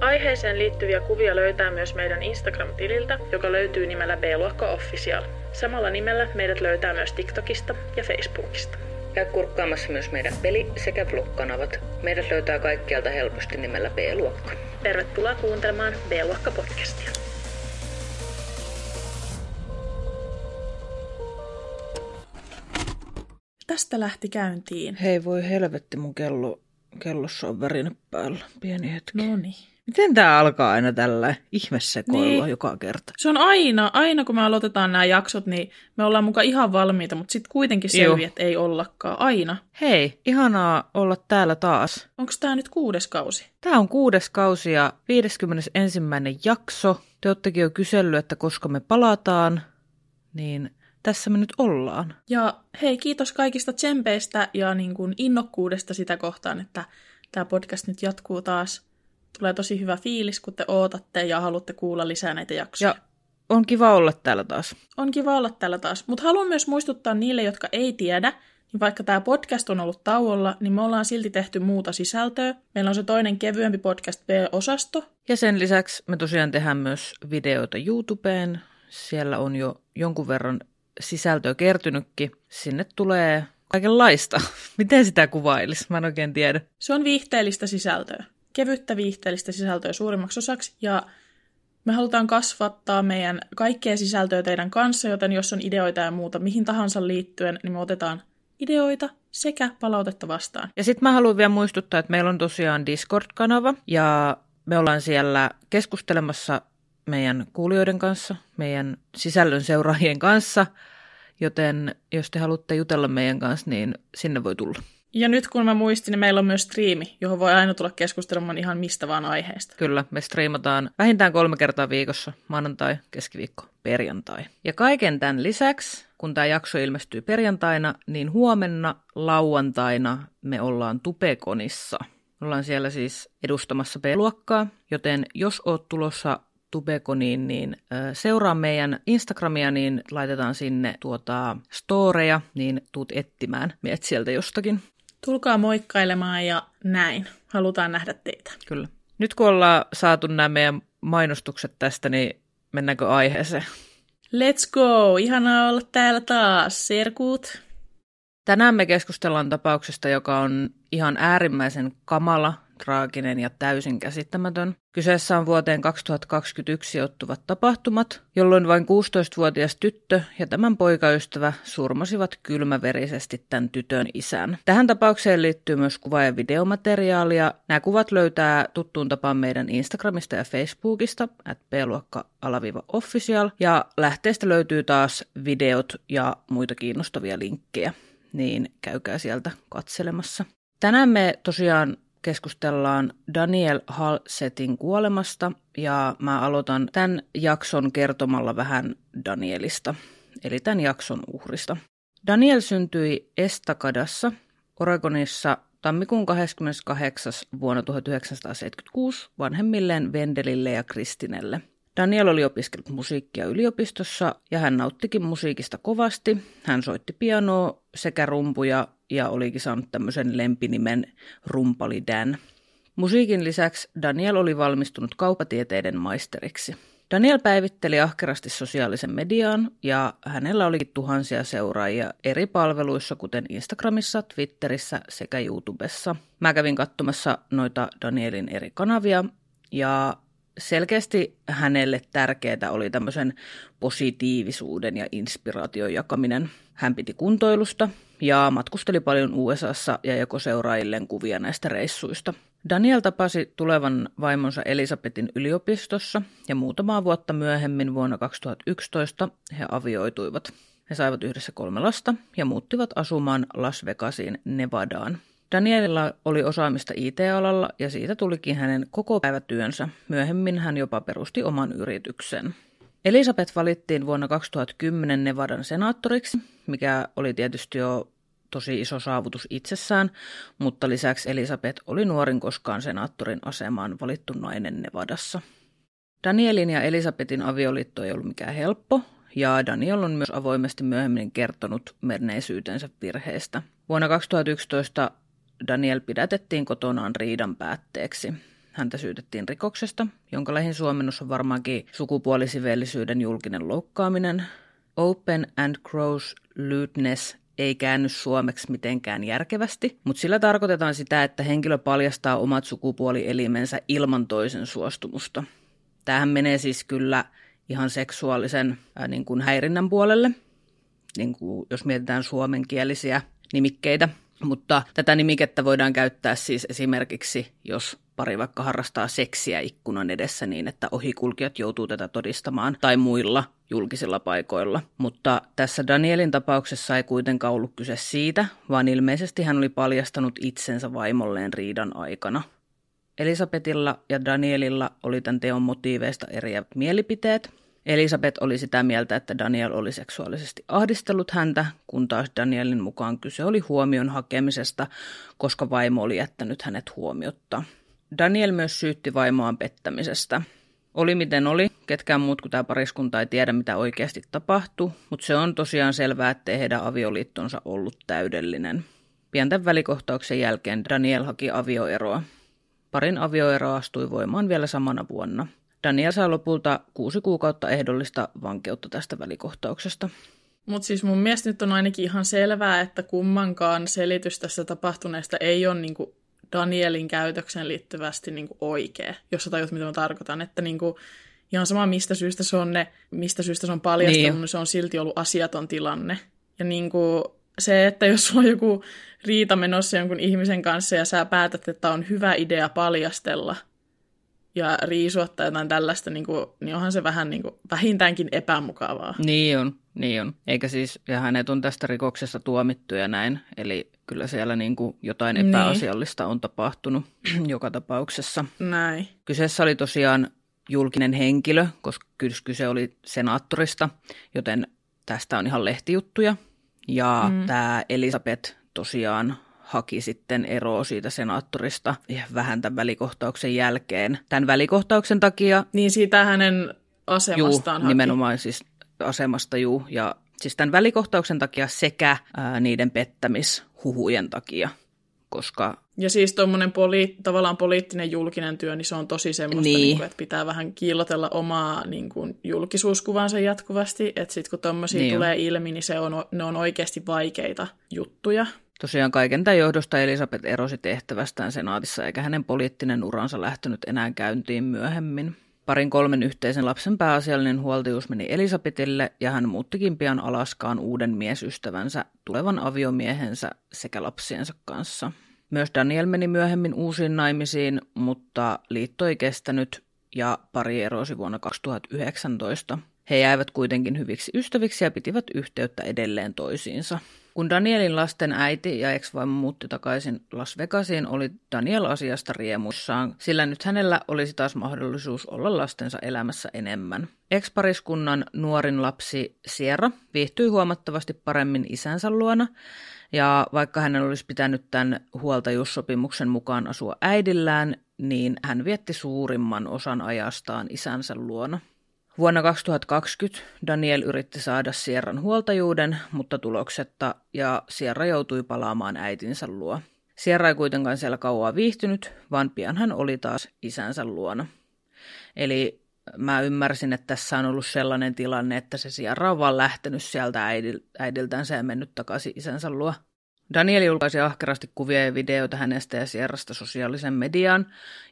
Aiheeseen liittyviä kuvia löytää myös meidän Instagram-tililtä, joka löytyy nimellä B-luokka Official. Samalla nimellä meidät löytää myös TikTokista ja Facebookista. Käy kurkkaamassa myös meidän peli- sekä vlog-kanavat. Meidät löytää kaikkialta helposti nimellä B-luokka. Tervetuloa kuuntelemaan B-luokka podcastia. Tästä lähti käyntiin. Hei voi helvetti, mun kello, kellossa on värine päällä. Pieni hetki. No niin. Miten tää alkaa aina tällä ihmesekoilua Niin. joka kerta? Se on aina, aina kun me aloitetaan nämä jaksot, niin me ollaan muka ihan valmiita, mutta sitten kuitenkin selviää, että ei ollakaan. Aina. Hei, ihanaa olla täällä taas. Onko tämä nyt kuudes kausi? Tää on kuudes kausi ja 51. jakso. Te oottekin jo kysellyt, että koska me palataan, niin tässä me nyt ollaan. Ja hei, kiitos kaikista tsempeistä ja niin kuin innokkuudesta sitä kohtaan, että tämä podcast nyt jatkuu taas. Tulee tosi hyvä fiilis, kun te ootatte ja haluatte kuulla lisää näitä jaksoja. Ja on kiva olla täällä taas. On kiva olla täällä taas. Mutta haluan myös muistuttaa niille, jotka ei tiedä, niin vaikka tämä podcast on ollut tauolla, niin me ollaan silti tehty muuta sisältöä. Meillä on se toinen kevyempi podcast B-osasto. Ja sen lisäksi me tosiaan tehdään myös videoita YouTubeen. Siellä on jo jonkun verran sisältöä kertynytkin. Sinne tulee kaikenlaista. Miten sitä kuvailisi? Mä en oikein tiedä. Se on viihteellistä sisältöä. Kevyttä viihteellistä sisältöä suurimmaksi osaksi. Ja me halutaan kasvattaa meidän kaikkea sisältöä teidän kanssa, joten jos on ideoita ja muuta mihin tahansa liittyen, niin me otetaan ideoita sekä palautetta vastaan. Ja sitten mä haluan vielä muistuttaa, että meillä on tosiaan Discord-kanava ja me ollaan siellä keskustelemassa meidän kuulijoiden kanssa, meidän sisällön seuraajien kanssa, joten jos te haluatte jutella meidän kanssa, niin sinne voi tulla. Ja nyt kun mä muistin, niin meillä on myös striimi, johon voi aina tulla keskustelemaan ihan mistä vaan aiheesta. Kyllä, me striimataan vähintään kolme kertaa viikossa, maanantai, keskiviikko, perjantai. Ja kaiken tämän lisäksi, kun tämä jakso ilmestyy perjantaina, niin huomenna lauantaina me ollaan Tupekonissa. Me ollaan siellä siis edustamassa B-luokkaa, joten jos oot tulossa Tubekoniin, niin seuraa meidän Instagramia, niin laitetaan sinne tuota storeja, niin tuut etsimään meidät sieltä jostakin. Tulkaa moikkailemaan ja näin. Halutaan nähdä teitä. Kyllä. Nyt kun ollaan saatu nämä meidän mainostukset tästä, niin mennäänkö aiheeseen? Let's go! Ihanaa olla täällä taas. Serkut. Tänään me keskustellaan tapauksesta, joka on ihan äärimmäisen kamala, traaginen ja täysin käsittämätön. Kyseessä on vuoteen 2021 sijoittuvat tapahtumat, jolloin vain 16-vuotias tyttö ja tämän poikaystävä surmasivat kylmäverisesti tämän tytön isän. Tähän tapaukseen liittyy myös kuva- ja videomateriaalia. Nämä kuvat löytää tuttuun tapaan meidän Instagramista ja Facebookista, at b-luokka-official, ja lähteestä löytyy taas videot ja muita kiinnostavia linkkejä, niin käykää sieltä katselemassa. Tänään me tosiaan keskustellaan Daniel Halsetin kuolemasta ja mä aloitan tämän jakson kertomalla vähän Danielista, eli tämän jakson uhrista. Daniel syntyi Estakadassa, Oregonissa tammikuun 28. vuonna 1976 vanhemmilleen Vendelille ja Kristinelle. Daniel oli opiskellut musiikkia yliopistossa ja hän nauttikin musiikista kovasti. Hän soitti pianoa sekä rumpuja ja olikin saanut tämmöisen lempinimen Rumpali Dan. Musiikin lisäksi Daniel oli valmistunut kaupatieteiden maisteriksi. Daniel päivitteli ahkerasti sosiaalisen mediaan ja hänellä olikin tuhansia seuraajia eri palveluissa, kuten Instagramissa, Twitterissä sekä YouTubessa. Mä kävin katsomassa noita Danielin eri kanavia ja selkeästi hänelle tärkeää oli tämmöisen positiivisuuden ja inspiraation jakaminen. Hän piti kuntoilusta ja matkusteli paljon USAssa ja jako seuraajilleen kuvia näistä reissuista. Daniel tapasi tulevan vaimonsa Elisabetin yliopistossa ja muutamaa vuotta myöhemmin vuonna 2011 he avioituivat. He saivat yhdessä kolme lasta ja muuttivat asumaan Las Vegasiin Nevadaan. Danielilla oli osaamista IT-alalla ja siitä tulikin hänen koko päivätyönsä. Myöhemmin hän jopa perusti oman yrityksen. Elisabeth valittiin vuonna 2010 Nevadan senaattoriksi, mikä oli tietysti jo tosi iso saavutus itsessään, mutta lisäksi Elisabeth oli nuorin koskaan senaattorin asemaan valittu nainen Nevadassa. Danielin ja Elisabetin avioliitto ei ollut mikään helppo, ja Daniel on myös avoimesti myöhemmin kertonut menneisyytensä virheestä. Vuonna 2011 Daniel pidätettiin kotonaan riidan päätteeksi. Häntä syytettiin rikoksesta, jonka lähin suomennus on varmaankin sukupuolisiveellisyyden julkinen loukkaaminen. Open and gross lewdness ei käänny suomeksi mitenkään järkevästi, mutta sillä tarkoitetaan sitä, että henkilö paljastaa omat sukupuolielimensä ilman toisen suostumusta. Tämähän menee siis kyllä ihan seksuaalisen ää, niin kuin häirinnän puolelle, niin kuin jos mietitään suomenkielisiä nimikkeitä. Mutta tätä nimikettä voidaan käyttää siis esimerkiksi, jos pari vaikka harrastaa seksiä ikkunan edessä niin, että ohikulkijat joutuu tätä todistamaan tai muilla julkisilla paikoilla. Mutta tässä Danielin tapauksessa ei kuitenkaan ollut kyse siitä, vaan ilmeisesti hän oli paljastanut itsensä vaimolleen riidan aikana. Elisabetilla ja Danielilla oli tämän teon motiiveista eriävät mielipiteet. Elisabeth oli sitä mieltä, että Daniel oli seksuaalisesti ahdistellut häntä, kun taas Danielin mukaan kyse oli huomion hakemisesta, koska vaimo oli jättänyt hänet huomiotta. Daniel myös syytti vaimoaan pettämisestä. Oli miten oli, ketkään muut kuin tämä pariskunta ei tiedä, mitä oikeasti tapahtui, mutta se on tosiaan selvää, ettei heidän avioliittonsa ollut täydellinen. Pienten välikohtauksen jälkeen Daniel haki avioeroa. Parin avioero astui voimaan vielä samana vuonna. Daniel sai lopulta kuusi kuukautta ehdollista vankeutta tästä välikohtauksesta. Mutta siis mun mielestä nyt on ainakin ihan selvää, että kummankaan selitys tässä tapahtuneesta ei ole niinku Danielin käytöksen liittyvästi niinku oikea, jos sä tajut, mitä mä tarkoitan. Että niinku, ihan sama, mistä syystä se on, ne, mistä syystä se on paljastunut, niin. niin se on silti ollut asiaton tilanne. Ja niinku, se, että jos sulla on joku riita menossa jonkun ihmisen kanssa ja sä päätät, että on hyvä idea paljastella ja riisua tai jotain tällaista, niin, kuin, niin onhan se vähän niin kuin, vähintäänkin epämukavaa. Niin on, niin on. Eikä siis, ja hänet on tästä rikoksesta tuomittu ja näin, eli kyllä siellä niin kuin jotain niin. epäasiallista niin. on tapahtunut joka tapauksessa. Näin. Kyseessä oli tosiaan julkinen henkilö, koska kyse oli senaattorista, joten tästä on ihan lehtijuttuja. Ja mm. tämä Elisabeth tosiaan haki sitten eroa siitä senaattorista vähän tämän välikohtauksen jälkeen. Tämän välikohtauksen takia... Niin siitä hänen asemastaan juu, haki. nimenomaan siis asemasta, juu. Ja siis tämän välikohtauksen takia sekä ää, niiden pettämishuhujen takia, koska... Ja siis tuommoinen poli- tavallaan poliittinen julkinen työ, niin se on tosi semmoista, niin. Niin kuin, että pitää vähän kiillotella omaa niin kuin, julkisuuskuvansa jatkuvasti, että sitten kun tuommoisia niin tulee ilmi, niin se on, ne on oikeasti vaikeita juttuja. Tosiaan kaiken tämän johdosta Elisabeth erosi tehtävästään senaatissa, eikä hänen poliittinen uransa lähtenyt enää käyntiin myöhemmin. Parin kolmen yhteisen lapsen pääasiallinen huoltajuus meni Elisabetille ja hän muuttikin pian Alaskaan uuden miesystävänsä, tulevan aviomiehensä sekä lapsiensa kanssa. Myös Daniel meni myöhemmin uusiin naimisiin, mutta liitto ei kestänyt ja pari erosi vuonna 2019. He jäivät kuitenkin hyviksi ystäviksi ja pitivät yhteyttä edelleen toisiinsa. Kun Danielin lasten äiti ja ex-vaimo muutti takaisin Las Vegasiin, oli Daniel asiasta riemuissaan, sillä nyt hänellä olisi taas mahdollisuus olla lastensa elämässä enemmän. Ex-pariskunnan nuorin lapsi Sierra viihtyi huomattavasti paremmin isänsä luona, ja vaikka hänen olisi pitänyt tämän huoltajuussopimuksen mukaan asua äidillään, niin hän vietti suurimman osan ajastaan isänsä luona. Vuonna 2020 Daniel yritti saada Sierran huoltajuuden, mutta tuloksetta, ja Sierra joutui palaamaan äitinsä luo. Sierra ei kuitenkaan siellä kauaa viihtynyt, vaan pian hän oli taas isänsä luona. Eli mä ymmärsin, että tässä on ollut sellainen tilanne, että se Sierra on vaan lähtenyt sieltä äidiltänsä ja mennyt takaisin isänsä luo. Daniel julkaisi ahkerasti kuvia ja videoita hänestä ja Sierrasta sosiaalisen mediaan,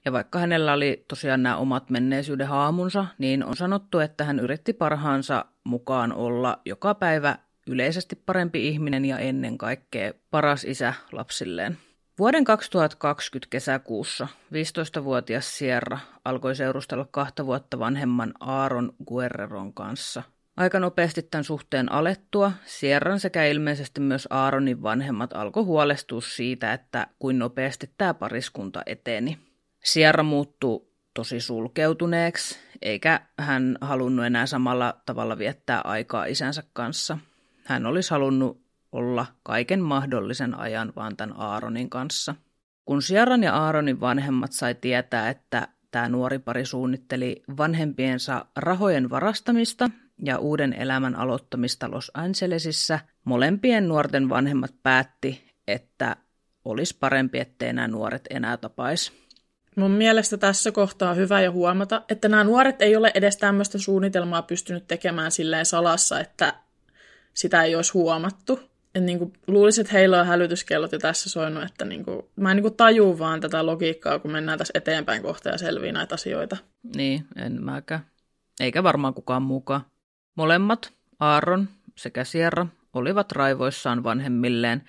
ja vaikka hänellä oli tosiaan nämä omat menneisyyden haamunsa, niin on sanottu, että hän yritti parhaansa mukaan olla joka päivä yleisesti parempi ihminen ja ennen kaikkea paras isä lapsilleen. Vuoden 2020 kesäkuussa 15-vuotias Sierra alkoi seurustella kahta vuotta vanhemman Aaron Guerreron kanssa – Aika nopeasti tämän suhteen alettua Sierran sekä ilmeisesti myös Aaronin vanhemmat alkoi huolestua siitä, että kuin nopeasti tämä pariskunta eteni. Sierra muuttui tosi sulkeutuneeksi, eikä hän halunnut enää samalla tavalla viettää aikaa isänsä kanssa. Hän olisi halunnut olla kaiken mahdollisen ajan vaan tämän Aaronin kanssa. Kun Sierran ja Aaronin vanhemmat sai tietää, että tämä nuori pari suunnitteli vanhempiensa rahojen varastamista ja uuden elämän aloittamista Los Angelesissa, molempien nuorten vanhemmat päätti, että olisi parempi, ettei nämä nuoret enää tapaisi. Mun mielestä tässä kohtaa on hyvä ja huomata, että nämä nuoret ei ole edes tämmöistä suunnitelmaa pystynyt tekemään silleen salassa, että sitä ei olisi huomattu. Et niin kuin, luulisin, että heillä on hälytyskellot jo tässä soinut, että niin kuin, mä en niin kuin tajuu vaan tätä logiikkaa, kun mennään tässä eteenpäin kohta ja selvii näitä asioita. Niin, en mäkään. Eikä varmaan kukaan mukaan. Molemmat, Aaron sekä Sierra, olivat raivoissaan vanhemmilleen,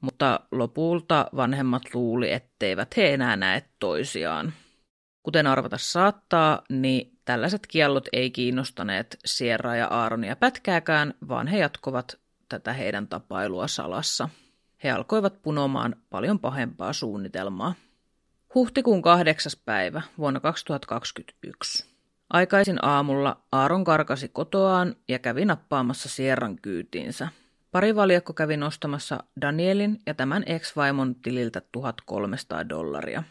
mutta lopulta vanhemmat luuli, etteivät he enää näe toisiaan. Kuten arvata saattaa, niin tällaiset kiellot ei kiinnostaneet Sierra ja Aaronia pätkääkään, vaan he jatkovat tätä heidän tapailua salassa. He alkoivat punomaan paljon pahempaa suunnitelmaa. Huhtikuun kahdeksas päivä vuonna 2021. Aikaisin aamulla Aaron karkasi kotoaan ja kävi nappaamassa Sierran kyytiinsä. Parivaljakko kävi nostamassa Danielin ja tämän ex-vaimon tililtä 1300 dollaria.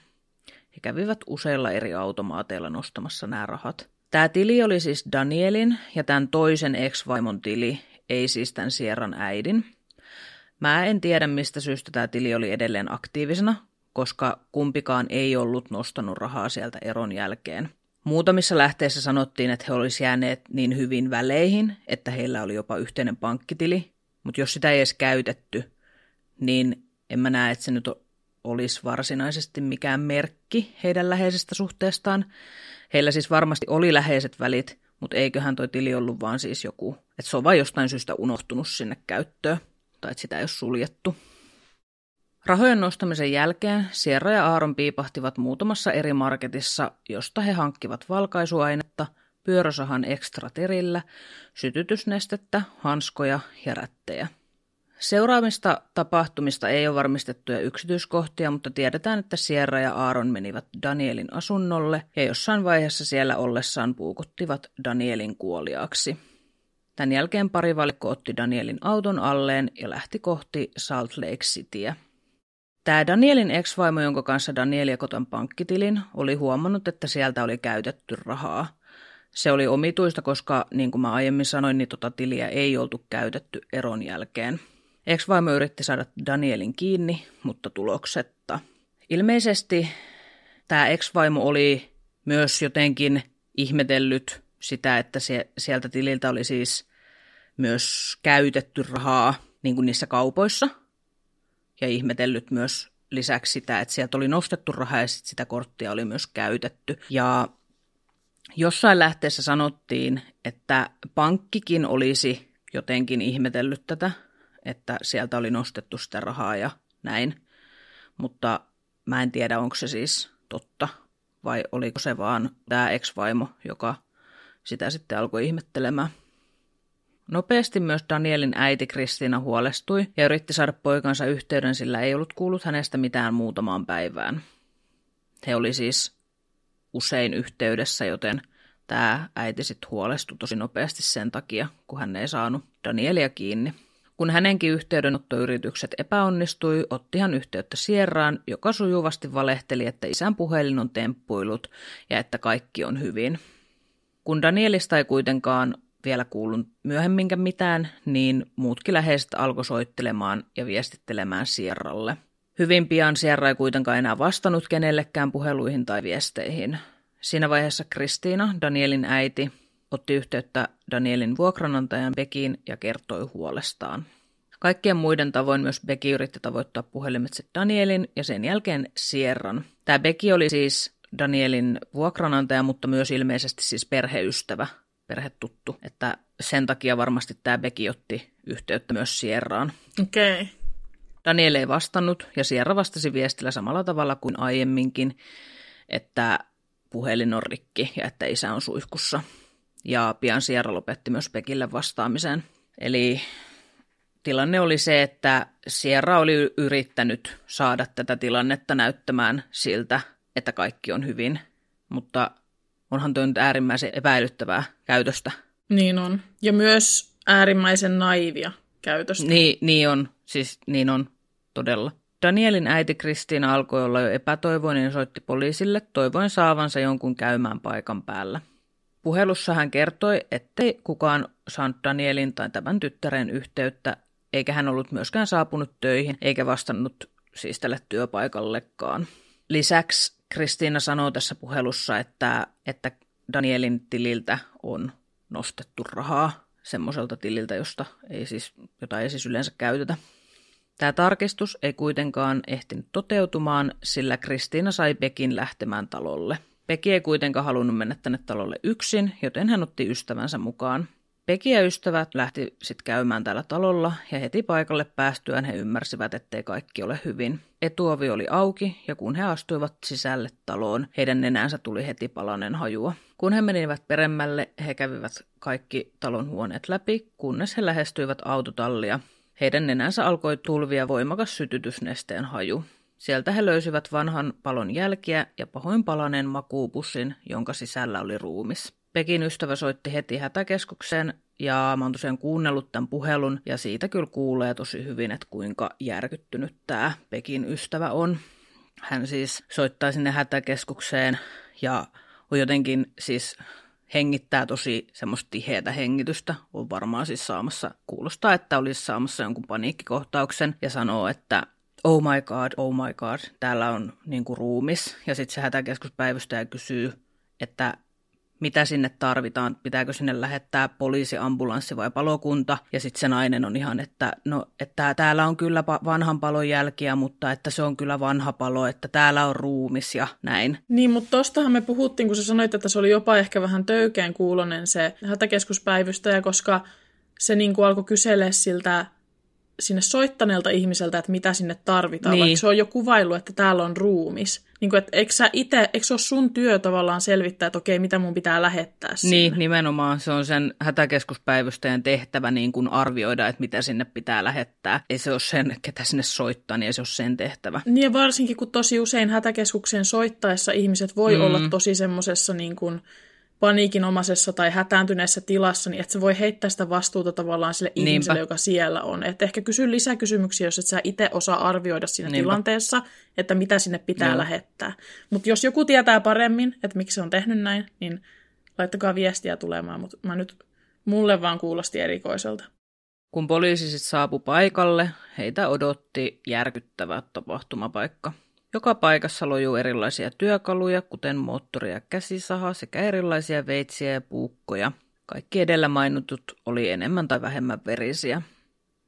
He kävivät useilla eri automaateilla nostamassa nämä rahat. Tämä tili oli siis Danielin ja tämän toisen ex-vaimon tili, ei siis tämän Sierran äidin. Mä en tiedä, mistä syystä tämä tili oli edelleen aktiivisena, koska kumpikaan ei ollut nostanut rahaa sieltä eron jälkeen. Muutamissa lähteissä sanottiin, että he olisivat jääneet niin hyvin väleihin, että heillä oli jopa yhteinen pankkitili, mutta jos sitä ei edes käytetty, niin en mä näe, että se nyt olisi varsinaisesti mikään merkki heidän läheisestä suhteestaan. Heillä siis varmasti oli läheiset välit, mutta eiköhän toi tili ollut vaan siis joku, että se on vain jostain syystä unohtunut sinne käyttöön, tai että sitä ei ole suljettu. Rahojen nostamisen jälkeen Sierra ja Aaron piipahtivat muutamassa eri marketissa, josta he hankkivat valkaisuainetta, pyörösahan ekstraterillä, sytytysnestettä, hanskoja ja rättejä. Seuraamista tapahtumista ei ole varmistettuja yksityiskohtia, mutta tiedetään, että Sierra ja Aaron menivät Danielin asunnolle ja jossain vaiheessa siellä ollessaan puukuttivat Danielin kuoliaksi. Tämän jälkeen parivalikko otti Danielin auton alleen ja lähti kohti Salt Lake Cityä. Tämä Danielin ex-vaimo, jonka kanssa Daniel jakotan pankkitilin, oli huomannut, että sieltä oli käytetty rahaa. Se oli omituista, koska niin kuin mä aiemmin sanoin, niin tota tiliä ei oltu käytetty eron jälkeen. Ex-vaimo yritti saada Danielin kiinni, mutta tuloksetta. Ilmeisesti tämä ex-vaimo oli myös jotenkin ihmetellyt sitä, että se, sieltä tililtä oli siis myös käytetty rahaa niin kuin niissä kaupoissa – ja ihmetellyt myös lisäksi sitä, että sieltä oli nostettu rahaa ja sit sitä korttia oli myös käytetty. Ja jossain lähteessä sanottiin, että pankkikin olisi jotenkin ihmetellyt tätä, että sieltä oli nostettu sitä rahaa ja näin. Mutta mä en tiedä, onko se siis totta vai oliko se vaan tämä ex-vaimo, joka sitä sitten alkoi ihmettelemään. Nopeasti myös Danielin äiti Kristiina huolestui ja yritti saada poikansa yhteyden, sillä ei ollut kuullut hänestä mitään muutamaan päivään. He oli siis usein yhteydessä, joten tämä äiti sitten huolestui tosi nopeasti sen takia, kun hän ei saanut Danielia kiinni. Kun hänenkin yhteydenottoyritykset epäonnistui, otti hän yhteyttä Sierraan, joka sujuvasti valehteli, että isän puhelin on temppuillut ja että kaikki on hyvin. Kun Danielista ei kuitenkaan vielä kuullut myöhemminkään mitään, niin muutkin läheiset alkoi soittelemaan ja viestittelemään Sierralle. Hyvin pian Sierra ei kuitenkaan enää vastannut kenellekään puheluihin tai viesteihin. Siinä vaiheessa Kristiina, Danielin äiti, otti yhteyttä Danielin vuokranantajan Bekiin ja kertoi huolestaan. Kaikkien muiden tavoin myös Becky yritti tavoittaa puhelimitse Danielin ja sen jälkeen Sierran. Tämä Becky oli siis Danielin vuokranantaja, mutta myös ilmeisesti siis perheystävä perhetuttu, että sen takia varmasti tämä Becky otti yhteyttä myös Sierraan. Okei. Okay. Daniel ei vastannut ja Sierra vastasi viestillä samalla tavalla kuin aiemminkin, että puhelin on rikki ja että isä on suihkussa. Ja pian Sierra lopetti myös Bekille vastaamisen. Eli tilanne oli se, että Sierra oli yrittänyt saada tätä tilannetta näyttämään siltä, että kaikki on hyvin, mutta onhan tuo nyt äärimmäisen epäilyttävää käytöstä. Niin on. Ja myös äärimmäisen naivia käytöstä. Niin, niin on, siis niin on todella. Danielin äiti Kristiina alkoi olla jo epätoivoinen ja soitti poliisille, toivoen saavansa jonkun käymään paikan päällä. Puhelussa hän kertoi, ettei kukaan saanut Danielin tai tämän tyttären yhteyttä, eikä hän ollut myöskään saapunut töihin, eikä vastannut siis tälle työpaikallekaan. Lisäksi Kristiina sanoo tässä puhelussa, että, että Danielin tililtä on nostettu rahaa semmoiselta tililtä, josta ei siis, jota ei siis yleensä käytetä. Tämä tarkistus ei kuitenkaan ehtinyt toteutumaan, sillä Kristiina sai Pekin lähtemään talolle. Peki ei kuitenkaan halunnut mennä tänne talolle yksin, joten hän otti ystävänsä mukaan. Peki ja ystävät lähti sitten käymään täällä talolla ja heti paikalle päästyään he ymmärsivät, ettei kaikki ole hyvin. Etuovi oli auki ja kun he astuivat sisälle taloon, heidän nenänsä tuli heti palanen hajua. Kun he menivät peremmälle, he kävivät kaikki talon huoneet läpi, kunnes he lähestyivät autotallia. Heidän nenänsä alkoi tulvia voimakas sytytysnesteen haju. Sieltä he löysivät vanhan palon jälkiä ja pahoin palaneen makuupussin, jonka sisällä oli ruumis. Pekin ystävä soitti heti hätäkeskukseen ja mä oon tosiaan kuunnellut tämän puhelun ja siitä kyllä kuulee tosi hyvin, että kuinka järkyttynyt tämä Pekin ystävä on. Hän siis soittaa sinne hätäkeskukseen ja on jotenkin siis hengittää tosi semmoista tiheätä hengitystä. On varmaan siis saamassa, kuulostaa, että olisi saamassa jonkun paniikkikohtauksen ja sanoo, että oh my god, oh my god, täällä on niinku ruumis. Ja sitten se hätäkeskuspäivystäjä kysyy, että mitä sinne tarvitaan, pitääkö sinne lähettää poliisi, ambulanssi vai palokunta. Ja sitten se nainen on ihan, että no, että täällä on kyllä vanhan palon jälkiä, mutta että se on kyllä vanha palo, että täällä on ruumis ja näin. Niin, mutta tostahan me puhuttiin, kun sä sanoit, että se oli jopa ehkä vähän töykeen kuulonen se hätäkeskuspäivystäjä, koska se niin kuin alkoi kysellä siltä sinne soittaneelta ihmiseltä, että mitä sinne tarvitaan, niin. vaikka se on jo kuvailu, että täällä on ruumis. Niin kuin, että eikö, sä ite, eikö se ole sun työ tavallaan selvittää, että okei, mitä mun pitää lähettää sinne? Niin, nimenomaan. Se on sen hätäkeskuspäivystäjän tehtävä niin kuin arvioida, että mitä sinne pitää lähettää. Ei se ole sen, ketä sinne soittaa, niin ei se ole sen tehtävä. Niin ja varsinkin, kun tosi usein hätäkeskukseen soittaessa ihmiset voi mm. olla tosi semmoisessa niin kuin paniikinomaisessa tai hätääntyneessä tilassa, niin että se voi heittää sitä vastuuta tavallaan sille Niinpä. ihmiselle, joka siellä on. Että ehkä kysy lisäkysymyksiä, jos et sä itse osaa arvioida siinä Niinpä. tilanteessa, että mitä sinne pitää Joo. lähettää. Mutta jos joku tietää paremmin, että miksi se on tehnyt näin, niin laittakaa viestiä tulemaan, mutta mä nyt mulle vaan kuulosti erikoiselta. Kun poliisi sitten saapui paikalle, heitä odotti järkyttävä tapahtumapaikka. Joka paikassa lojuu erilaisia työkaluja, kuten moottori- ja käsisaha sekä erilaisia veitsiä ja puukkoja. Kaikki edellä mainitut oli enemmän tai vähemmän verisiä.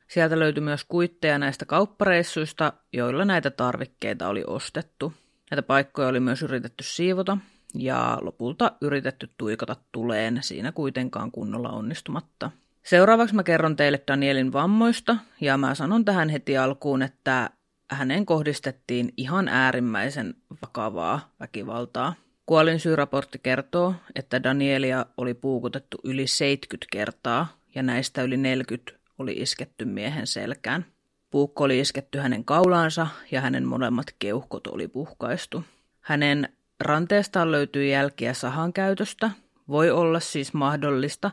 Sieltä löytyi myös kuitteja näistä kauppareissuista, joilla näitä tarvikkeita oli ostettu. Näitä paikkoja oli myös yritetty siivota ja lopulta yritetty tuikata tuleen, siinä kuitenkaan kunnolla onnistumatta. Seuraavaksi mä kerron teille Danielin vammoista ja mä sanon tähän heti alkuun, että hänen kohdistettiin ihan äärimmäisen vakavaa väkivaltaa. Kuolinsyyraportti kertoo, että Danielia oli puukutettu yli 70 kertaa ja näistä yli 40 oli isketty miehen selkään. Puukko oli isketty hänen kaulaansa ja hänen molemmat keuhkot oli puhkaistu. Hänen ranteestaan löytyi jälkiä sahan käytöstä. Voi olla siis mahdollista,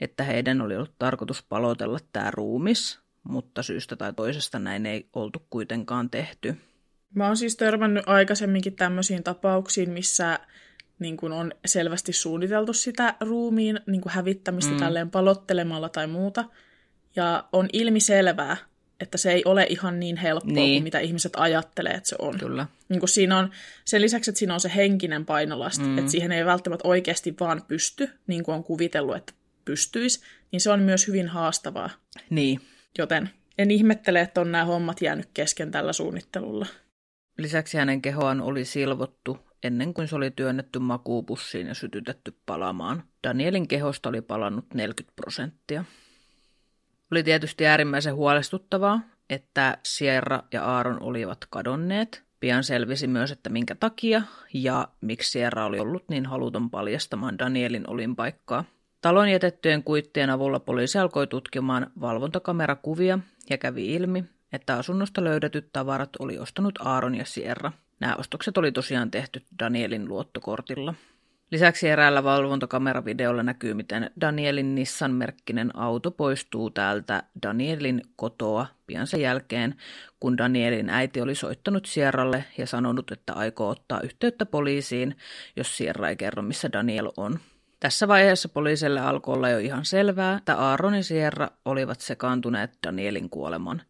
että heidän oli ollut tarkoitus palotella tämä ruumis, mutta syystä tai toisesta näin ei oltu kuitenkaan tehty. Mä oon siis törmännyt aikaisemminkin tämmöisiin tapauksiin, missä niin kun on selvästi suunniteltu sitä ruumiin niin kun hävittämistä mm. tälleen palottelemalla tai muuta. Ja on ilmi selvää, että se ei ole ihan niin helppoa niin. kuin mitä ihmiset ajattelee, että se on. Kyllä. Niin kuin siinä on. Sen lisäksi, että siinä on se henkinen painolasti, mm. että siihen ei välttämättä oikeasti vaan pysty, niin kuin on kuvitellut, että pystyisi, niin se on myös hyvin haastavaa. Niin. Joten en ihmettele, että on nämä hommat jäänyt kesken tällä suunnittelulla. Lisäksi hänen kehoaan oli silvottu ennen kuin se oli työnnetty makuupussiin ja sytytetty palamaan. Danielin kehosta oli palannut 40 prosenttia. Oli tietysti äärimmäisen huolestuttavaa, että Sierra ja Aaron olivat kadonneet. Pian selvisi myös, että minkä takia ja miksi Sierra oli ollut niin haluton paljastamaan Danielin olinpaikkaa. Talon jätettyjen kuittien avulla poliisi alkoi tutkimaan valvontakamerakuvia ja kävi ilmi, että asunnosta löydetyt tavarat oli ostanut Aaron ja Sierra. Nämä ostokset oli tosiaan tehty Danielin luottokortilla. Lisäksi eräällä valvontakameravideolla näkyy, miten Danielin Nissan-merkkinen auto poistuu täältä Danielin kotoa pian sen jälkeen, kun Danielin äiti oli soittanut Sierralle ja sanonut, että aikoo ottaa yhteyttä poliisiin, jos Sierra ei kerro, missä Daniel on. Tässä vaiheessa poliisille alkoi olla jo ihan selvää, että Aaron ja Sierra olivat sekaantuneet Danielin kuoleman.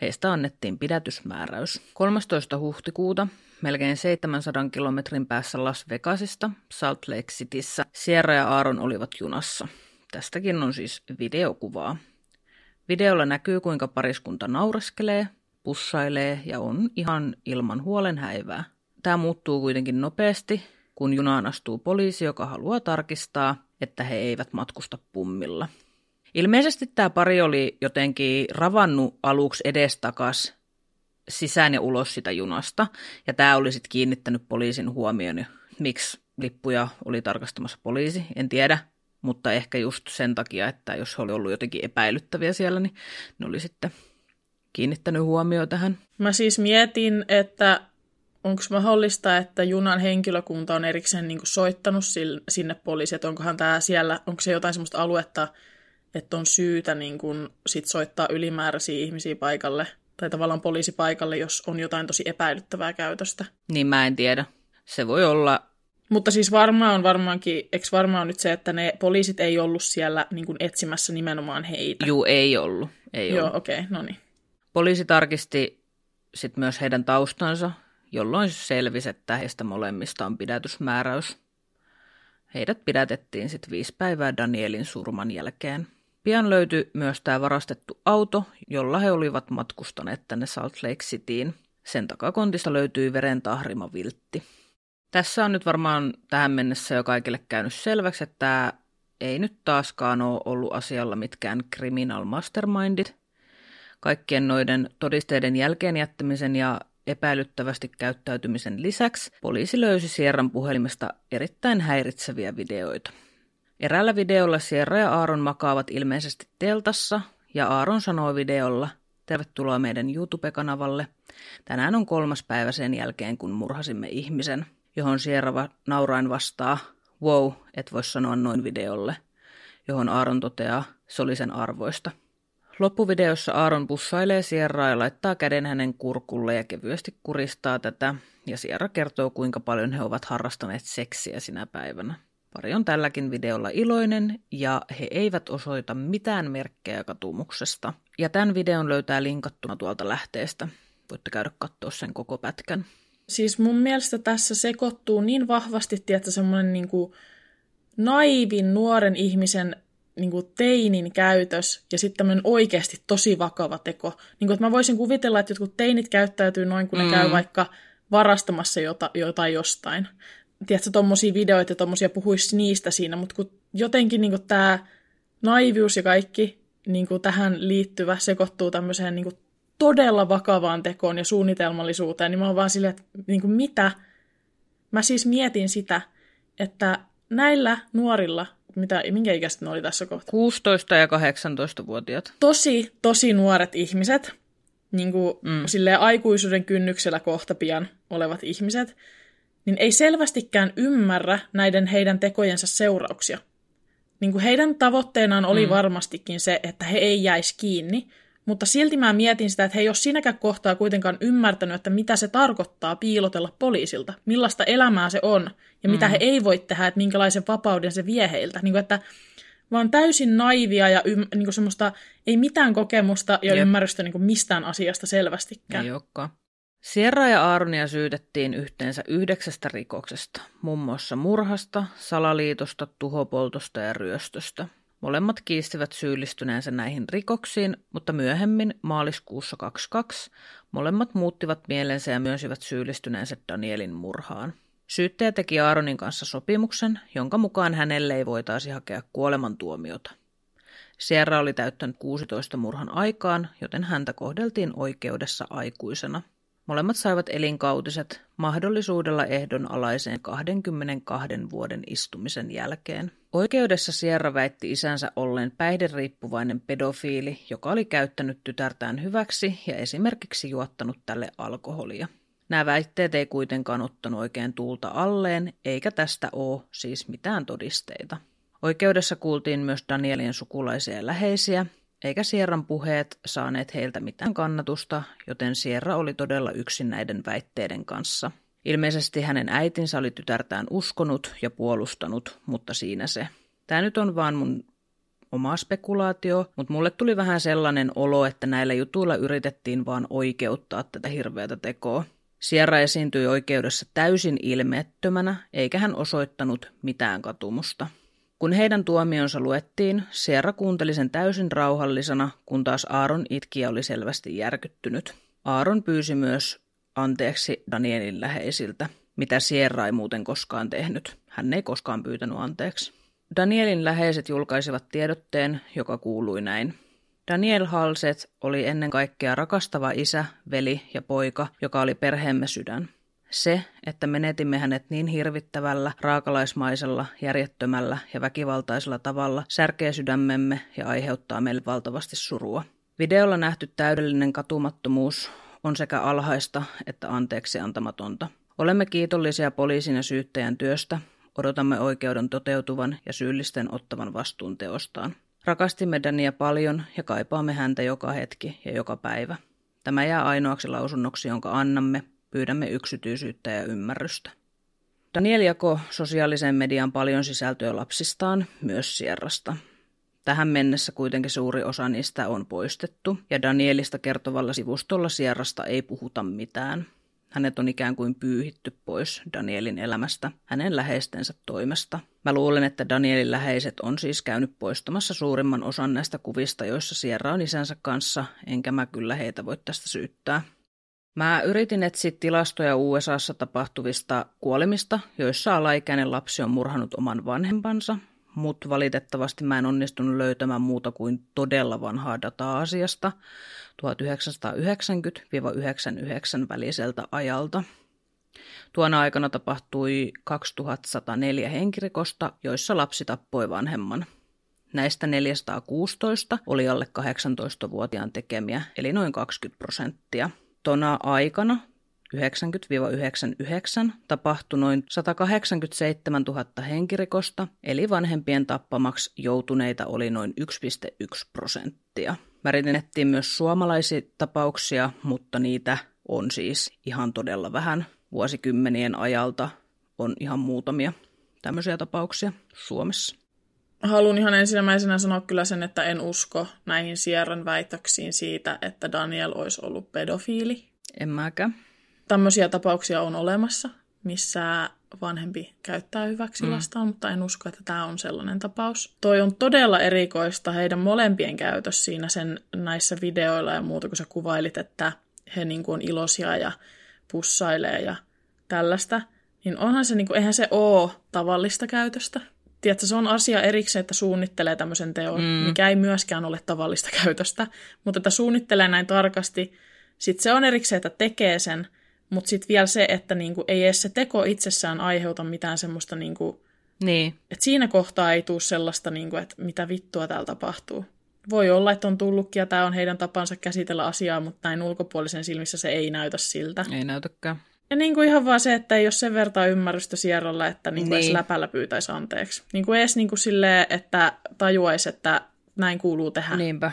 Heistä annettiin pidätysmääräys. 13. huhtikuuta melkein 700 kilometrin päässä Las Vegasista, Salt Lake Cityssä, Sierra ja Aaron olivat junassa. Tästäkin on siis videokuvaa. Videolla näkyy, kuinka pariskunta naureskelee, pussailee ja on ihan ilman huolen häivää. Tämä muuttuu kuitenkin nopeasti, kun junaan astuu poliisi, joka haluaa tarkistaa, että he eivät matkusta pummilla. Ilmeisesti tämä pari oli jotenkin ravannut aluksi edestakas sisään ja ulos sitä junasta. Ja tämä oli sitten kiinnittänyt poliisin huomioon, miksi lippuja oli tarkastamassa poliisi, en tiedä. Mutta ehkä just sen takia, että jos he oli ollut jotenkin epäilyttäviä siellä, niin ne oli sitten kiinnittänyt huomioon tähän. Mä siis mietin, että onko mahdollista, että junan henkilökunta on erikseen niin soittanut sinne poliisi, että onkohan tämä siellä, onko se jotain sellaista aluetta, että on syytä niin kuin sit soittaa ylimääräisiä ihmisiä paikalle – tai tavallaan poliisi paikalle, jos on jotain tosi epäilyttävää käytöstä. Niin mä en tiedä. Se voi olla... Mutta siis varmaan on varmaankin, eikö varmaan nyt se, että ne poliisit ei ollut siellä niin kuin etsimässä nimenomaan heitä? Juu, ei ollut. Ei Joo, okei, okay, no niin. Poliisi tarkisti sitten myös heidän taustansa, jolloin selvisi, että heistä molemmista on pidätysmääräys. Heidät pidätettiin sitten viisi päivää Danielin surman jälkeen. Pian löytyi myös tämä varastettu auto, jolla he olivat matkustaneet tänne Salt Lake Cityin. Sen takakontista löytyi veren tahrima viltti. Tässä on nyt varmaan tähän mennessä jo kaikille käynyt selväksi, että tämä ei nyt taaskaan ole ollut asialla mitkään criminal mastermindit. Kaikkien noiden todisteiden jälkeen jättämisen ja epäilyttävästi käyttäytymisen lisäksi poliisi löysi Sierran puhelimesta erittäin häiritseviä videoita. Eräällä videolla Sierra ja Aaron makaavat ilmeisesti teltassa, ja Aaron sanoo videolla, tervetuloa meidän YouTube-kanavalle. Tänään on kolmas päivä sen jälkeen, kun murhasimme ihmisen, johon Sierra naurain vastaa, wow, et voi sanoa noin videolle, johon Aaron toteaa, se oli sen arvoista. Loppuvideossa Aaron bussailee Sierraa ja laittaa käden hänen kurkulle ja kevyesti kuristaa tätä, ja Sierra kertoo, kuinka paljon he ovat harrastaneet seksiä sinä päivänä. Pari on tälläkin videolla iloinen ja he eivät osoita mitään merkkejä katumuksesta. Ja tämän videon löytää linkattuna tuolta lähteestä. Voitte käydä katsoa sen koko pätkän. Siis mun mielestä tässä sekoittuu niin vahvasti, että semmoinen niin naivin nuoren ihmisen niin kuin teinin käytös ja sitten tämmöinen oikeasti tosi vakava teko. Niin kuin, että mä voisin kuvitella, että jotkut teinit käyttäytyy noin, kun ne mm. käy vaikka varastamassa jota, jotain jostain tiedätkö, tommosia videoita ja tommosia puhuisi niistä siinä, mutta kun jotenkin niin tämä naivius ja kaikki niin tähän liittyvä sekoittuu tämmöiseen niin todella vakavaan tekoon ja suunnitelmallisuuteen, niin mä oon vaan silleen, että niin mitä? Mä siis mietin sitä, että näillä nuorilla, mitä, minkä ikäistä ne oli tässä kohtaa? 16 ja 18-vuotiaat. Tosi, tosi nuoret ihmiset, niin kuin mm. aikuisuuden kynnyksellä kohta pian olevat ihmiset, niin ei selvästikään ymmärrä näiden heidän tekojensa seurauksia. Niin kuin heidän tavoitteenaan oli mm. varmastikin se, että he ei jäisi kiinni, mutta silti mä mietin sitä, että he ei ole siinäkään kohtaa kuitenkaan ymmärtänyt, että mitä se tarkoittaa piilotella poliisilta, millaista elämää se on ja mitä mm. he ei voi tehdä, että minkälaisen vapauden se vie heiltä. Niin kuin, että vaan täysin naivia ja ym, niin kuin semmoista, ei mitään kokemusta ja Jep. ymmärrystä niin kuin mistään asiasta selvästikään. Ei olekaan. Sierra ja Aaronia syytettiin yhteensä yhdeksästä rikoksesta, muun muassa murhasta, salaliitosta, tuhopoltosta ja ryöstöstä. Molemmat kiistivät syyllistyneensä näihin rikoksiin, mutta myöhemmin, maaliskuussa 22, molemmat muuttivat mielensä ja myönsivät syyllistyneensä Danielin murhaan. Syyttäjä teki Aaronin kanssa sopimuksen, jonka mukaan hänelle ei voitaisi hakea kuolemantuomiota. Sierra oli täyttänyt 16 murhan aikaan, joten häntä kohdeltiin oikeudessa aikuisena – Molemmat saivat elinkautiset mahdollisuudella ehdonalaiseen 22 vuoden istumisen jälkeen. Oikeudessa Sierra väitti isänsä olleen päihderiippuvainen pedofiili, joka oli käyttänyt tytärtään hyväksi ja esimerkiksi juottanut tälle alkoholia. Nämä väitteet ei kuitenkaan ottanut oikein tuulta alleen, eikä tästä ole siis mitään todisteita. Oikeudessa kuultiin myös Danielin sukulaisia ja läheisiä, eikä Sierran puheet saaneet heiltä mitään kannatusta, joten Sierra oli todella yksin näiden väitteiden kanssa. Ilmeisesti hänen äitinsä oli tytärtään uskonut ja puolustanut, mutta siinä se. Tämä nyt on vaan mun oma spekulaatio, mutta mulle tuli vähän sellainen olo, että näillä jutuilla yritettiin vaan oikeuttaa tätä hirveätä tekoa. Sierra esiintyi oikeudessa täysin ilmeettömänä, eikä hän osoittanut mitään katumusta. Kun heidän tuomionsa luettiin, Sierra kuunteli sen täysin rauhallisena, kun taas Aaron itki ja oli selvästi järkyttynyt. Aaron pyysi myös anteeksi Danielin läheisiltä, mitä Sierra ei muuten koskaan tehnyt. Hän ei koskaan pyytänyt anteeksi. Danielin läheiset julkaisivat tiedotteen, joka kuului näin. Daniel Halset oli ennen kaikkea rakastava isä, veli ja poika, joka oli perheemme sydän. Se, että menetimme hänet niin hirvittävällä, raakalaismaisella, järjettömällä ja väkivaltaisella tavalla, särkee sydämemme ja aiheuttaa meille valtavasti surua. Videolla nähty täydellinen katumattomuus on sekä alhaista että anteeksi antamatonta. Olemme kiitollisia poliisin ja syyttäjän työstä, odotamme oikeuden toteutuvan ja syyllisten ottavan vastuun teostaan. Rakastimme Dania paljon ja kaipaamme häntä joka hetki ja joka päivä. Tämä jää ainoaksi lausunnoksi, jonka annamme, pyydämme yksityisyyttä ja ymmärrystä. Daniel jako sosiaalisen median paljon sisältöä lapsistaan, myös Sierrasta. Tähän mennessä kuitenkin suuri osa niistä on poistettu, ja Danielista kertovalla sivustolla Sierrasta ei puhuta mitään. Hänet on ikään kuin pyyhitty pois Danielin elämästä hänen läheistensä toimesta. Mä luulen, että Danielin läheiset on siis käynyt poistamassa suurimman osan näistä kuvista, joissa Sierra on isänsä kanssa, enkä mä kyllä heitä voi tästä syyttää. Mä yritin etsiä tilastoja USAssa tapahtuvista kuolemista, joissa alaikäinen lapsi on murhannut oman vanhempansa, mutta valitettavasti mä en onnistunut löytämään muuta kuin todella vanhaa dataa asiasta 1990-99 väliseltä ajalta. Tuona aikana tapahtui 2104 henkirikosta, joissa lapsi tappoi vanhemman. Näistä 416 oli alle 18-vuotiaan tekemiä, eli noin 20 prosenttia. Tona aikana 90-99 tapahtui noin 187 000 henkirikosta, eli vanhempien tappamaksi joutuneita oli noin 1,1 prosenttia. Märitettiin myös suomalaisia tapauksia, mutta niitä on siis ihan todella vähän. Vuosikymmenien ajalta on ihan muutamia tämmöisiä tapauksia Suomessa. Haluan ihan ensimmäisenä sanoa kyllä sen, että en usko näihin Sierran väitöksiin siitä, että Daniel olisi ollut pedofiili. En mäkään tämmöisiä tapauksia on olemassa, missä vanhempi käyttää hyväksi mm. lastaan, mutta en usko, että tämä on sellainen tapaus. Toi on todella erikoista heidän molempien käytös siinä sen näissä videoilla ja muuta, kun sä kuvailit, että he niin kuin on iloisia ja pussailee ja tällaista. Niin onhan se, niin kuin, eihän se ole tavallista käytöstä. Tiedätkö, se on asia erikseen, että suunnittelee tämmöisen teon, mm. mikä ei myöskään ole tavallista käytöstä, mutta että suunnittelee näin tarkasti. Sitten se on erikseen, että tekee sen – mutta sitten vielä se, että niinku, ei edes se teko itsessään aiheuta mitään semmoista, niinku, niin. että siinä kohtaa ei tule sellaista, niinku, että mitä vittua täällä tapahtuu. Voi olla, että on tullutkin ja tämä on heidän tapansa käsitellä asiaa, mutta näin ulkopuolisen silmissä se ei näytä siltä. Ei näytäkään. Ja niin kuin ihan vaan se, että ei ole sen vertaa ymmärrystä Sierralla, että niin kuin niin. edes läpällä pyytäisi anteeksi. Niin kuin edes niin kuin silleen, että tajuaisi, että näin kuuluu tehdä. Niinpä.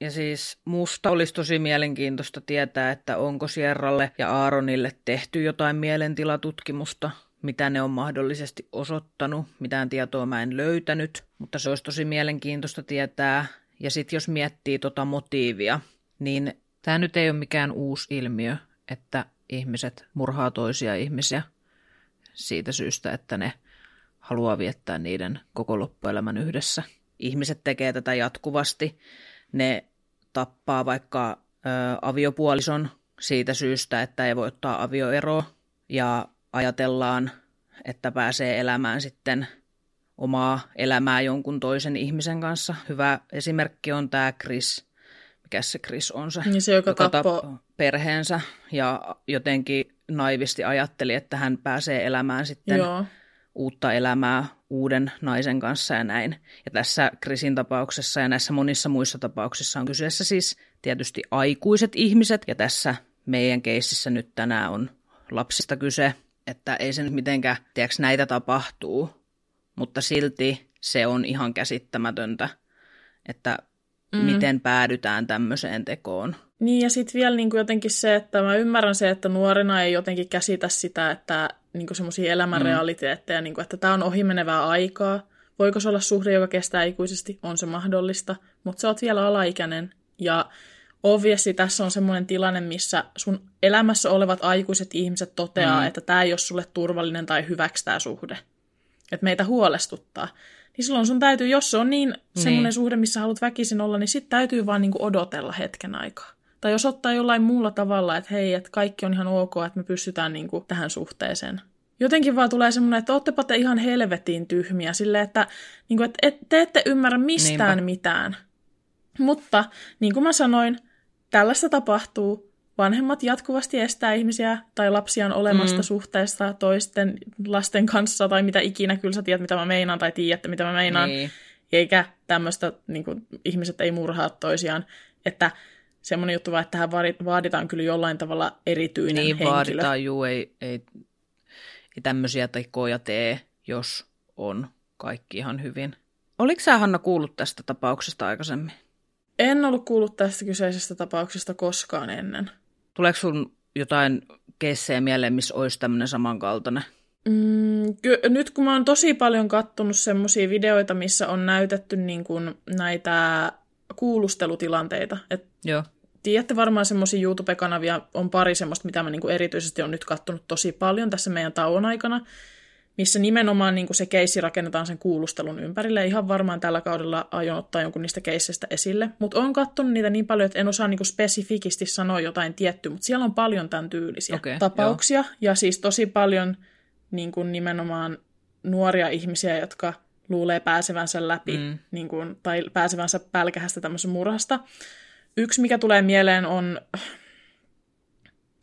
Ja siis musta olisi tosi mielenkiintoista tietää, että onko Sierralle ja Aaronille tehty jotain mielentilatutkimusta, mitä ne on mahdollisesti osoittanut. Mitään tietoa mä en löytänyt, mutta se olisi tosi mielenkiintoista tietää. Ja sitten jos miettii tota motiivia, niin tämä nyt ei ole mikään uusi ilmiö, että ihmiset murhaa toisia ihmisiä siitä syystä, että ne haluaa viettää niiden koko loppuelämän yhdessä. Ihmiset tekee tätä jatkuvasti ne tappaa vaikka ö, aviopuolison siitä syystä, että ei voi ottaa avioeroa ja ajatellaan, että pääsee elämään sitten omaa elämää jonkun toisen ihmisen kanssa. Hyvä esimerkki on tämä Chris. Mikä se Chris on se? Niin se, joka, joka tappoi perheensä ja jotenkin naivisti ajatteli, että hän pääsee elämään sitten Joo. uutta elämää uuden naisen kanssa ja näin. Ja tässä Krisin tapauksessa ja näissä monissa muissa tapauksissa on kyseessä siis tietysti aikuiset ihmiset, ja tässä meidän keississä nyt tänään on lapsista kyse, että ei se nyt mitenkään, tiedätkö, näitä tapahtuu, mutta silti se on ihan käsittämätöntä, että mm. miten päädytään tämmöiseen tekoon. Niin ja sitten vielä niin kuin jotenkin se, että mä ymmärrän se, että nuorena ei jotenkin käsitä sitä, että niin semmoisia elämän mm. realiteetteja, niin kuin, että tämä on ohimenevää aikaa. Voiko se olla suhde, joka kestää ikuisesti? On se mahdollista, mutta sä oot vielä alaikäinen ja obviously tässä on semmoinen tilanne, missä sun elämässä olevat aikuiset ihmiset toteaa, mm. että tämä ei ole sulle turvallinen tai hyväksi tämä suhde. Että meitä huolestuttaa. Niin silloin sun täytyy, jos se on niin, niin. semmoinen suhde, missä haluat väkisin olla, niin sitten täytyy vaan niinku odotella hetken aikaa. Tai jos ottaa jollain muulla tavalla, että hei, että kaikki on ihan ok, että me pystytään niinku tähän suhteeseen. Jotenkin vaan tulee semmoinen, että oottepa te ihan helvetin tyhmiä, silleen, että, niinku, että et, te ette ymmärrä mistään Niinpä. mitään. Mutta niin kuin mä sanoin, tällaista tapahtuu. Vanhemmat jatkuvasti estää ihmisiä tai lapsiaan olemasta mm. suhteesta toisten lasten kanssa tai mitä ikinä. Kyllä sä tiedät, mitä mä meinaan tai tiedätte, mitä mä meinaan. Niin. Eikä tämmöistä, niin kuin, ihmiset ei murhaa toisiaan. Että semmoinen juttu vaan, että tähän vaaditaan kyllä jollain tavalla erityinen niin, henkilö. Niin vaaditaan, juu, ei, ei, ei tämmöisiä tekoja tee, jos on kaikki ihan hyvin. Oliko sä Hanna kuullut tästä tapauksesta aikaisemmin? En ollut kuullut tästä kyseisestä tapauksesta koskaan ennen. Tuleeko sun jotain keissejä mieleen, missä olisi tämmöinen samankaltainen? Mm, ky- nyt kun mä oon tosi paljon kattonut semmoisia videoita, missä on näytetty niin kuin näitä kuulustelutilanteita. Et Joo. Tiedätte varmaan semmoisia YouTube-kanavia, on pari semmoista, mitä mä niin erityisesti on nyt kattonut tosi paljon tässä meidän tauon aikana missä nimenomaan niin kuin se keissi rakennetaan sen kuulustelun ympärille. Ihan varmaan tällä kaudella aion ottaa jonkun niistä keisseistä esille, mutta olen katsonut niitä niin paljon, että en osaa niin kuin spesifikisti sanoa jotain tiettyä, mutta siellä on paljon tämän tyylisiä okay, tapauksia, joo. ja siis tosi paljon niin kuin nimenomaan nuoria ihmisiä, jotka luulee pääsevänsä läpi mm. niin kuin, tai pääsevänsä pälkähästä tämmöisen murhasta. Yksi, mikä tulee mieleen, on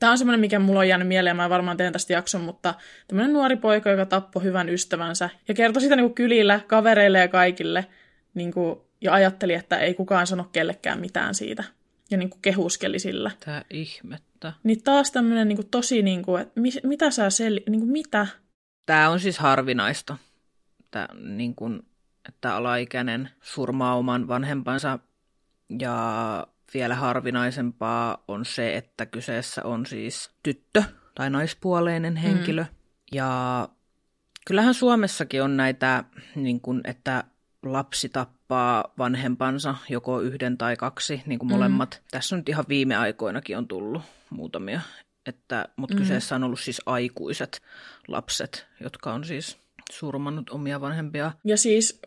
Tämä on semmoinen, mikä mulla on jäänyt mieleen, mä varmaan teen tästä jakson, mutta tämmöinen nuori poika, joka tappoi hyvän ystävänsä ja kertoi sitä niin kuin kylillä, kavereille ja kaikille, niin kuin, ja ajatteli, että ei kukaan sano kellekään mitään siitä. Ja niin kuin kehuskeli sillä. Tää ihmettä. Niin taas tämmöinen niin kuin tosi, niin kuin, että mit, mitä sä sel... Niin kuin mitä? Tämä on siis harvinaista, Tää, niin kuin, että alaikäinen surmaa oman vanhempansa ja vielä harvinaisempaa on se, että kyseessä on siis tyttö tai naispuoleinen henkilö. Mm. Ja kyllähän Suomessakin on näitä, niin kuin, että lapsi tappaa vanhempansa joko yhden tai kaksi, niin kuin molemmat. Mm. Tässä on nyt ihan viime aikoinakin on tullut muutamia. Että, mutta mm. kyseessä on ollut siis aikuiset lapset, jotka on siis surmannut omia vanhempia. Ja siis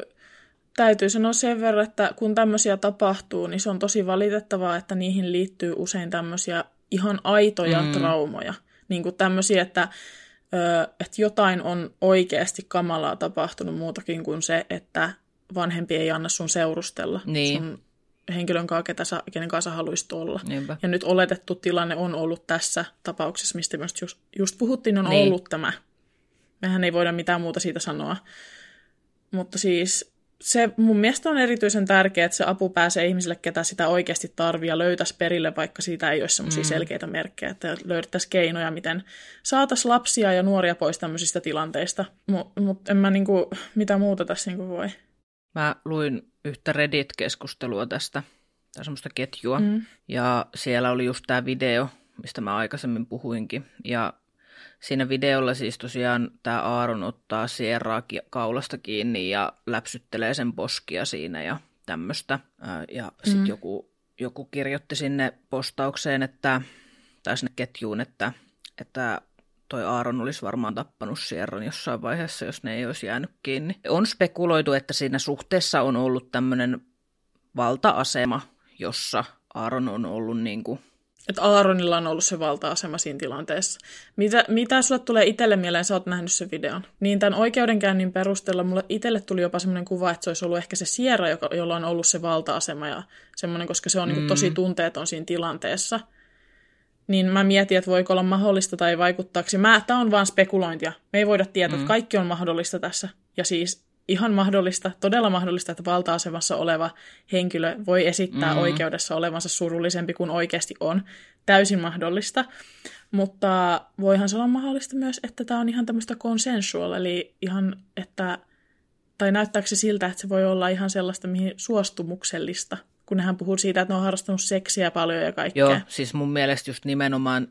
täytyy sanoa sen verran, että kun tämmöisiä tapahtuu, niin se on tosi valitettavaa, että niihin liittyy usein tämmöisiä ihan aitoja mm. traumoja. Niin kuin tämmöisiä, että, ö, että jotain on oikeasti kamalaa tapahtunut muutakin kuin se, että vanhempi ei anna sun seurustella niin. sun henkilön kanssa, ketä sä, kenen kanssa haluaisit olla. Niinpä. Ja nyt oletettu tilanne on ollut tässä tapauksessa, mistä myös just, just puhuttiin, on niin. ollut tämä. Mehän ei voida mitään muuta siitä sanoa. Mutta siis se mun mielestä on erityisen tärkeää, että se apu pääsee ihmisille, ketä sitä oikeasti tarvii ja löytäisi perille, vaikka siitä ei olisi semmoisia mm. selkeitä merkkejä, että löydettäisiin keinoja, miten saataisiin lapsia ja nuoria pois tämmöisistä tilanteista. Mutta mut en mä niinku, mitä muuta tässä niinku voi. Mä luin yhtä Reddit-keskustelua tästä, tai semmoista ketjua, mm. ja siellä oli just tämä video, mistä mä aikaisemmin puhuinkin, ja siinä videolla siis tosiaan tämä Aaron ottaa Sierraa kaulasta kiinni ja läpsyttelee sen poskia siinä ja tämmöistä. Ja sitten mm. joku, joku kirjoitti sinne postaukseen, että, tai sinne ketjuun, että, että toi Aaron olisi varmaan tappanut Sierran jossain vaiheessa, jos ne ei olisi jäänyt kiinni. On spekuloitu, että siinä suhteessa on ollut tämmöinen valta-asema, jossa Aaron on ollut niin kuin että Aaronilla on ollut se valta-asema siinä tilanteessa. Mitä, mitä sulle tulee itselle mieleen, sä oot nähnyt sen videon? Niin tämän oikeudenkäynnin perusteella mulle itselle tuli jopa semmoinen kuva, että se olisi ollut ehkä se Sierra, joka, jolla on ollut se valta-asema ja semmoinen, koska se on niin mm. niin tosi tunteeton siinä tilanteessa. Niin mä mietin, että voiko olla mahdollista tai vaikuttaako. Mä, tämä on vaan spekulointia. Me ei voida tietää, mm. että kaikki on mahdollista tässä. Ja siis ihan mahdollista, todella mahdollista, että valta-asemassa oleva henkilö voi esittää mm. oikeudessa olevansa surullisempi kuin oikeasti on. Täysin mahdollista. Mutta voihan se olla mahdollista myös, että tämä on ihan tämmöistä consensual, eli ihan, että, tai näyttääkö se siltä, että se voi olla ihan sellaista, mihin suostumuksellista, kun hän puhuu siitä, että ne on harrastanut seksiä paljon ja kaikkea. Joo, siis mun mielestä just nimenomaan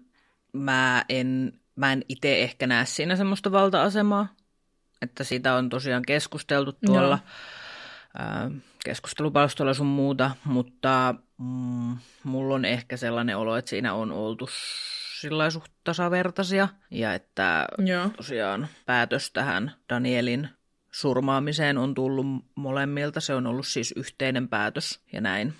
mä en, mä en itse ehkä näe siinä semmoista valta-asemaa, että siitä on tosiaan keskusteltu tuolla ää, keskustelupalstoilla sun muuta, mutta mm, mulla on ehkä sellainen olo, että siinä on oltu sillä suht tasavertaisia ja että Joo. tosiaan päätös tähän Danielin surmaamiseen on tullut molemmilta. Se on ollut siis yhteinen päätös ja näin.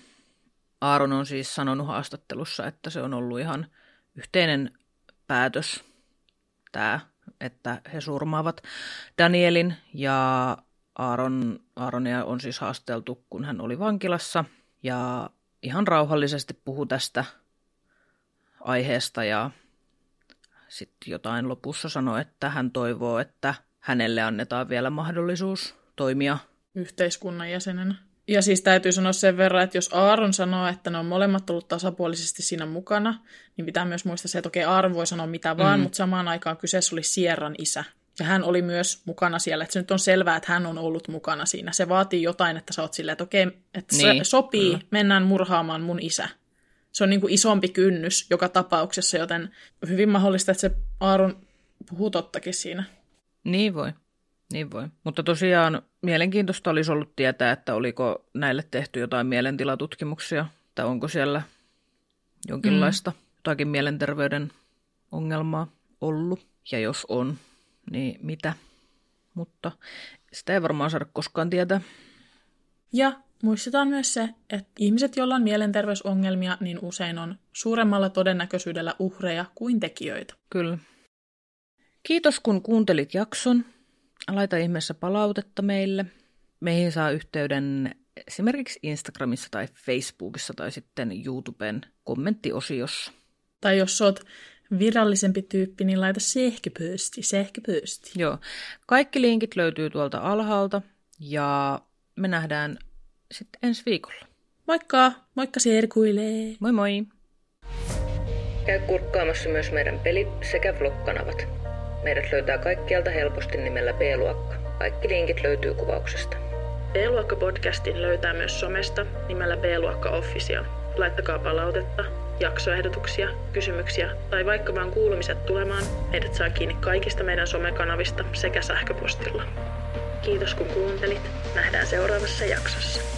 Aaron on siis sanonut haastattelussa, että se on ollut ihan yhteinen päätös tämä, että he surmaavat Danielin ja Aaron, Aaronia on siis haasteltu, kun hän oli vankilassa ja ihan rauhallisesti puhu tästä aiheesta ja sitten jotain lopussa sanoi, että hän toivoo, että hänelle annetaan vielä mahdollisuus toimia yhteiskunnan jäsenenä. Ja siis täytyy sanoa sen verran, että jos Aaron sanoo, että ne on molemmat ollut tasapuolisesti siinä mukana, niin pitää myös muistaa se, että okei, Aaron voi sanoa mitä vaan, mm. mutta samaan aikaan kyseessä oli Sierran isä. Ja hän oli myös mukana siellä, että se nyt on selvää, että hän on ollut mukana siinä. Se vaatii jotain, että sä oot silleen, että okei, että niin, se sopii, kyllä. mennään murhaamaan mun isä se on niin kuin isompi kynnys joka tapauksessa, joten hyvin mahdollista, että se Aaron puhuu tottakin siinä. Niin voi. Niin voi. Mutta tosiaan mielenkiintoista olisi ollut tietää, että oliko näille tehty jotain mielentilatutkimuksia, tai onko siellä jonkinlaista mm. jotakin mielenterveyden ongelmaa ollut, ja jos on, niin mitä. Mutta sitä ei varmaan saada koskaan tietää. Ja Muistetaan myös se, että ihmiset, joilla on mielenterveysongelmia, niin usein on suuremmalla todennäköisyydellä uhreja kuin tekijöitä. Kyllä. Kiitos kun kuuntelit jakson. Laita ihmeessä palautetta meille. Meihin saa yhteyden esimerkiksi Instagramissa tai Facebookissa tai sitten YouTuben kommenttiosiossa. Tai jos oot virallisempi tyyppi, niin laita sähköpösti, sähköpösti. Joo. Kaikki linkit löytyy tuolta alhaalta ja me nähdään sitten ensi viikolla. Moikka! Moikka serkuilee! Moi moi! Käy kurkkaamassa myös meidän peli- sekä vlog-kanavat. Meidät löytää kaikkialta helposti nimellä B-luokka. Kaikki linkit löytyy kuvauksesta. B-luokka-podcastin löytää myös somesta nimellä B-luokka Official. Laittakaa palautetta, jaksoehdotuksia, kysymyksiä tai vaikka vain kuulumiset tulemaan. Meidät saa kiinni kaikista meidän somekanavista sekä sähköpostilla. Kiitos kun kuuntelit. Nähdään seuraavassa jaksossa.